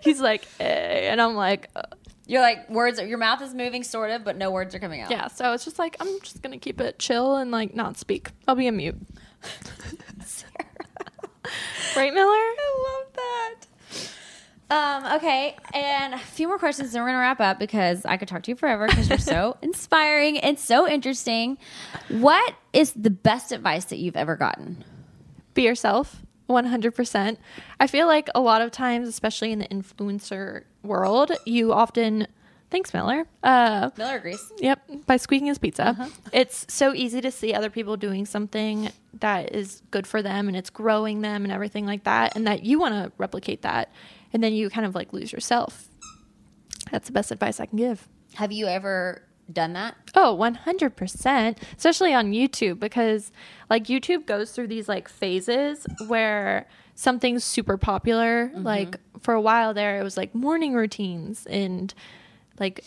He's like, eh. and I'm like, uh, You're like words. Your mouth is moving, sort of, but no words are coming out. yeah. So it's just like I'm just gonna keep it chill and like not speak. I'll be a mute. right, Miller? I love that. Um, okay, and a few more questions, and we're gonna wrap up because I could talk to you forever because you're so inspiring and so interesting. What is the best advice that you've ever gotten? Be yourself. 100%. I feel like a lot of times, especially in the influencer world, you often, thanks, Miller. Uh, Miller agrees. Yep, by squeaking his pizza. It's so easy to see other people doing something that is good for them and it's growing them and everything like that, and that you want to replicate that, and then you kind of like lose yourself. That's the best advice I can give. Have you ever done that? Oh, 100%, especially on YouTube because like YouTube goes through these like phases where something's super popular. Like for a while there it was like morning routines and like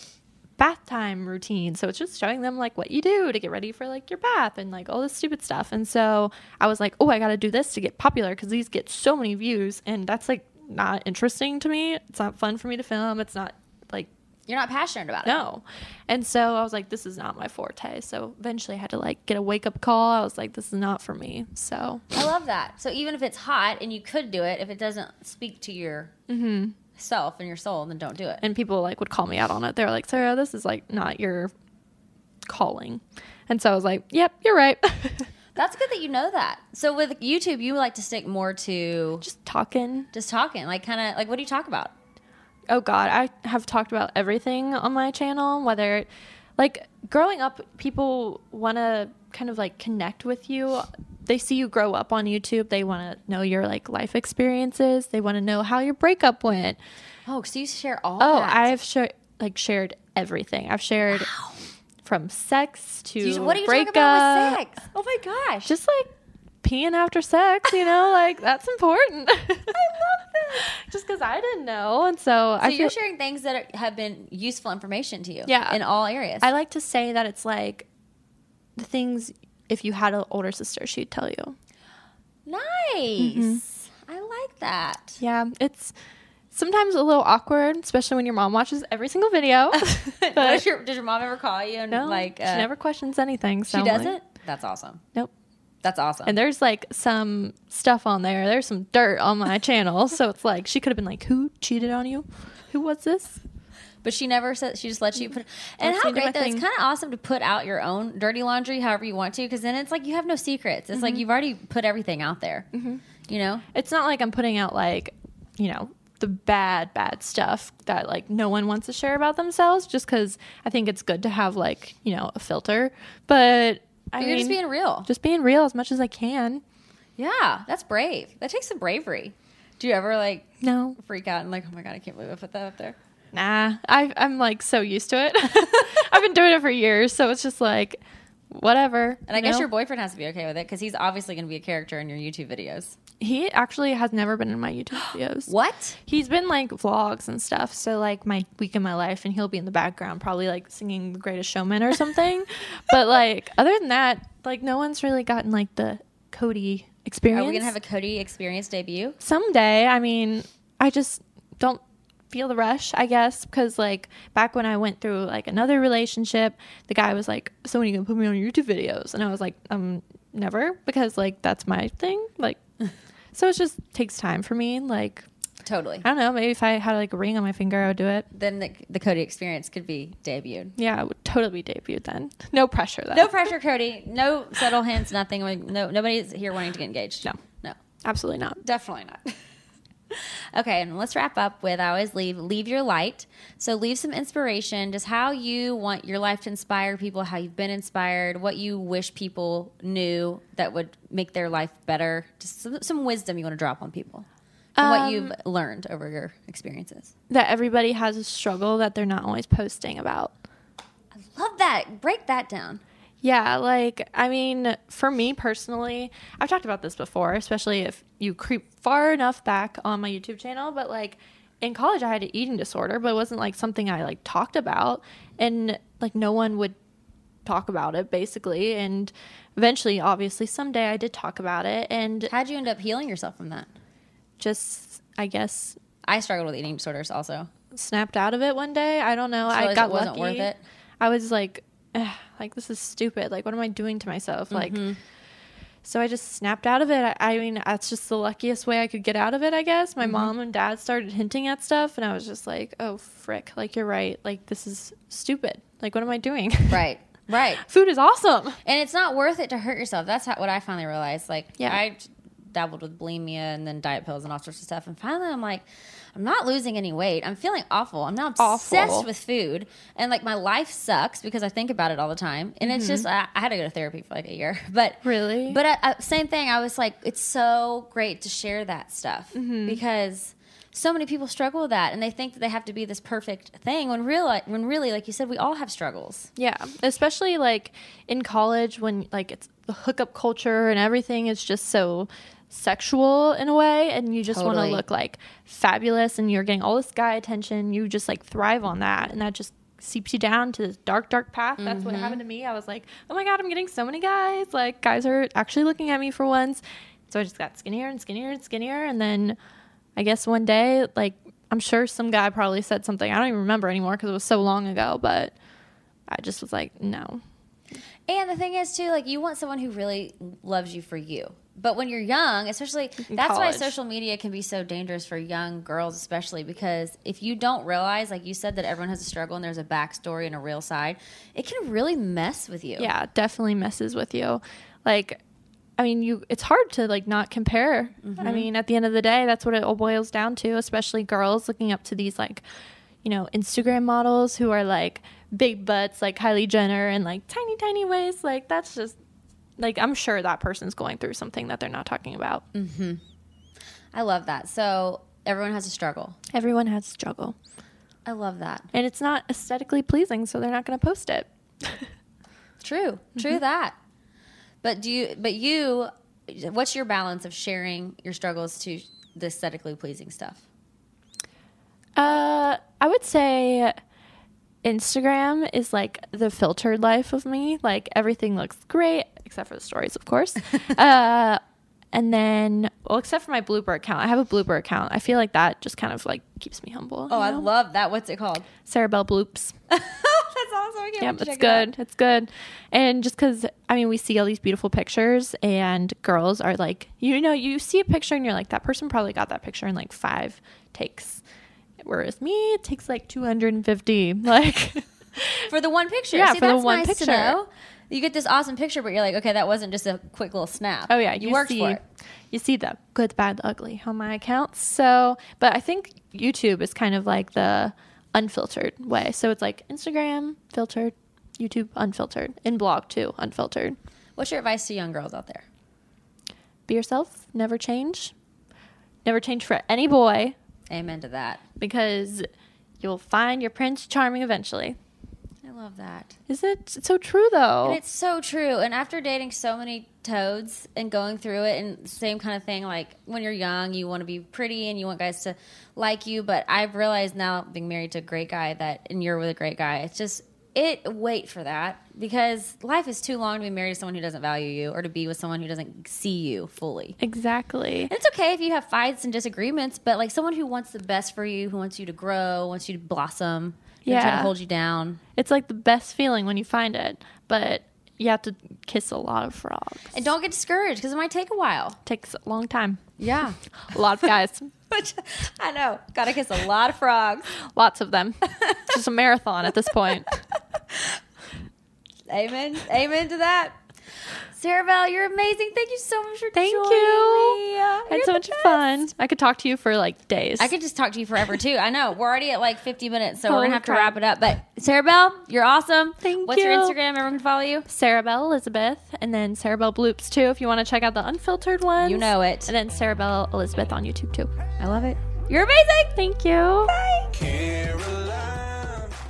bath time routine. So it's just showing them like what you do to get ready for like your bath and like all this stupid stuff. And so I was like, "Oh, I got to do this to get popular cuz these get so many views and that's like not interesting to me. It's not fun for me to film. It's not like You're not passionate about it. no. And so I was like, this is not my forte. So eventually I had to like get a wake up call. I was like, this is not for me. So I love that. So even if it's hot and you could do it, if it doesn't speak to your mm-hmm. Self and your soul, and then don't do it. and people like would call me out on it. They're like, Sarah, this is like not your calling. And so I was like, yep, you're right. That's good that you know that. So with YouTube, you like to stick more to Just talking. just talking, like kind of like what do you talk about? Oh God, I have talked about everything on my channel. Whether, like, growing up, people want to kind of like connect with you. They see you grow up on YouTube. They want to know your like life experiences. They want to know how your breakup went. Oh, so you share all. Oh, that. I've sh- like shared everything. I've shared from sex to You- what do you breakup. about with sex? Oh my gosh! Just like peeing after sex, you know, like that's important. I love that. Just because I didn't know, and so, so I you're feel sharing things that are, have been useful information to you. Yeah. in all areas. I like to say that it's like the things if you had an older sister, she'd tell you. nice. Mm-hmm. I like that. Yeah, it's sometimes a little awkward, especially when your mom watches every single video. does, your, does your mom ever call you and no, like she uh, never questions anything. So she I'm like, doesn't? That's awesome. Nope. That's awesome. And there's like some stuff on there. There's some dirt on my channel. So it's like she could have been like, Who cheated on you? Who was this? But she never said. She just lets you put. And Lets how great though! It's kind of awesome to put out your own dirty laundry, however you want to, because then it's like you have no secrets. It's Mm-hmm. like you've already put everything out there. You know, It's not like I'm putting out like, you know, the bad, bad stuff that like no one wants to share about themselves just because I think it's good to have like, you know, a filter. But I you're just being real. just being real as much as I can. yeah, that's brave. That takes some bravery. Do you ever like No, freak out and like, oh my god, I can't believe I put that up there? Nah. I, I'm like so used to it. I've been doing it for years. So it's just like, whatever. And I you guess know? your boyfriend has to be okay with it because he's obviously going to be a character in your YouTube videos. he actually has never been in my YouTube videos. What? He's been like vlogs and stuff. So like my week in my life, and he'll be in the background, probably like singing "The Greatest Showman" or something. but like other than that, like no one's really gotten like the Cody experience. Are we going to have a Cody experience debut? someday? I mean, I just don't feel the rush, I guess, because like back when I went through like another relationship, the guy was like, "So when are you gonna put me on YouTube videos?" And I was like, "Um, never," because like that's my thing. Like, so it just takes time for me. Like, totally. I don't know. Maybe if I had like a ring on my finger, I would do it. Then the, the Cody experience could be debuted. Yeah, it would totally be debuted then. No pressure though. No pressure, Cody. No subtle hints. Nothing. Like, No, nobody's here wanting to get engaged. No. no, Absolutely not. definitely not. okay, and let's wrap up with I always leave leave your light. So leave some inspiration, just how you want your life to inspire people, how you've been inspired, what you wish people knew that would make their life better. Just some, some wisdom you want to drop on people. From what Um, you've learned over your experiences. That everybody has a struggle that they're not always posting about. I love that. Break that down. Yeah, like I mean, for me personally, I've talked about this before, especially if you creep far enough back on my YouTube channel, but like in college I had an eating disorder, but it wasn't like something I like talked about and like no one would talk about it basically and eventually obviously someday I did talk about it and How'd you end up healing yourself from that? just I guess I struggled with eating disorders also. snapped out of it one day. I don't know. Just I got it wasn't lucky. worth it. I was like, "Ugh, like this is stupid. Like, what am I doing to myself? Like, Mm-hmm. so I just snapped out of it. I, I mean, that's just the luckiest way I could get out of it. I guess Mm-hmm. my mom and dad started hinting at stuff, and I was just like, oh frick, like you're right. Like this is stupid. Like, what am I doing? Right. Right. Food is awesome. And it's not worth it to hurt yourself. That's how, what I finally realized. Like, Yeah. I dabbled with bulimia and then diet pills and all sorts of stuff. And finally, I'm like, I'm not losing any weight. I'm feeling awful. I'm now obsessed Awful. with food. And like, my life sucks because I think about it all the time. And it's just, I, I had to go to therapy for like a year. But Mm-hmm. Really? But I, I, same thing. I was like, it's so great to share that stuff Mm-hmm. because so many people struggle with that and they think that they have to be this perfect thing when real when really like you said we all have struggles Yeah, especially like in college when like it's the hookup culture and everything is just so sexual in a way and you just want to look like fabulous and you're getting all this guy attention, you just like thrive on that and that just seeps you down to this dark dark path. That's what mm-hmm. happened to me. I was like, "Oh my god, I'm getting so many guys. Like guys are actually looking at me for once." So I just got skinnier and skinnier and skinnier and then I guess one day like I'm sure some guy probably said something. I don't even remember anymore because it was so long ago, but I just was like, no. And the thing is too, like you want someone who really loves you for you. But when you're young, especially that's why social media can be so dangerous for young girls, especially because if you don't realize, like you said, that everyone has a struggle and there's a backstory and a real side, it can really mess with you. Yeah, definitely messes with you. Like, I mean, you it's hard to like not compare. I mm-hmm. mean, at the end of the day, that's what it all boils down to, especially girls looking up to these like, you know, Instagram models who are like big butts like Kylie Jenner and like tiny tiny waists. Like that's just like I'm sure that person's going through something that they're not talking about. I love that. So everyone has a struggle. Everyone has a struggle. I love that. And it's not aesthetically pleasing, so they're not going to post it. True. True that. But do you but you what's your balance of sharing your struggles to the aesthetically pleasing stuff? Uh, I would say Instagram is like the filtered life of me. Like everything looks great except for the stories, of course. uh, and then, well, except for my blooper account, I have a blooper account. I feel like that just kind of like keeps me humble. Oh, I know? love that. What's it called? Sarah Bell bloops. That's awesome. I can't Yeah, it's check it good. It's good. And just because, I mean, we see all these beautiful pictures, and girls are like, you know, you see a picture and you're like, that person probably got that picture in like five takes. Whereas me, it takes like 250. Like, For the one picture. Yeah, See, for the one nice picture. You get this awesome picture, but you're like, okay, that wasn't just a quick little snap. oh, yeah, you, worked see, for it. You see the good, bad, ugly on my account. So, but I think YouTube is kind of like the unfiltered way. So it's like Instagram filtered, YouTube unfiltered, in blog too, unfiltered. What's your advice to young girls out there? Be yourself, never change. Never change for any boy. Amen to that. because you'll find your prince charming eventually. Love that. Is it it's so true though? And it's so true. And after dating so many toads and going through it, and same kind of thing, like when you're young, you want to be pretty and you want guys to like you. But I've realized now, being married to a great guy, that and you're with a great guy, it's just it. Wait for that because life is too long to be married to someone who doesn't value you or to be with someone who doesn't see you fully. exactly. And it's okay if you have fights and disagreements, but like someone who wants the best for you, who wants you to grow, wants you to blossom, yeah, trying to hold you down. It's like the best feeling when you find it, but you have to kiss a lot of frogs. And don't get discouraged because it might take a while. takes a long time. Yeah. A lot of guys, Which I know. Gotta kiss a lot of frogs. lots of them. It's Just a marathon at this point. Amen. Amen to that. Sarah Bell, you're amazing. Thank you so much for Thank joining you. me. I had You're so much best. fun. I could talk to you for like days. I could just talk to you forever too. I know. We're already at like 50 minutes, so we're gonna oh, have to wrap it up. But Sarah Bell, you're awesome. Thank you. What's your. Instagram? Everyone can follow you. Sarah Bell Elizabeth, and then Sarah Bell Bloops too. If you want to check out the unfiltered ones, You know it. And then Sarah Bell Elizabeth on YouTube too. I love it. You're amazing. Thank you. Bye. Caroline.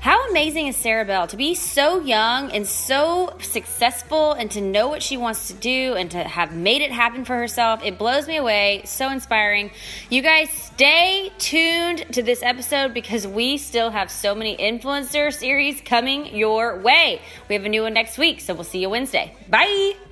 How amazing is Sarah Bell to be so young and so successful and to know what she wants to do and to have made it happen for herself? It blows me away. So inspiring. You guys stay tuned to this episode because we still have so many influencer series coming your way. We have a new one next week, so we'll see you Wednesday. Bye.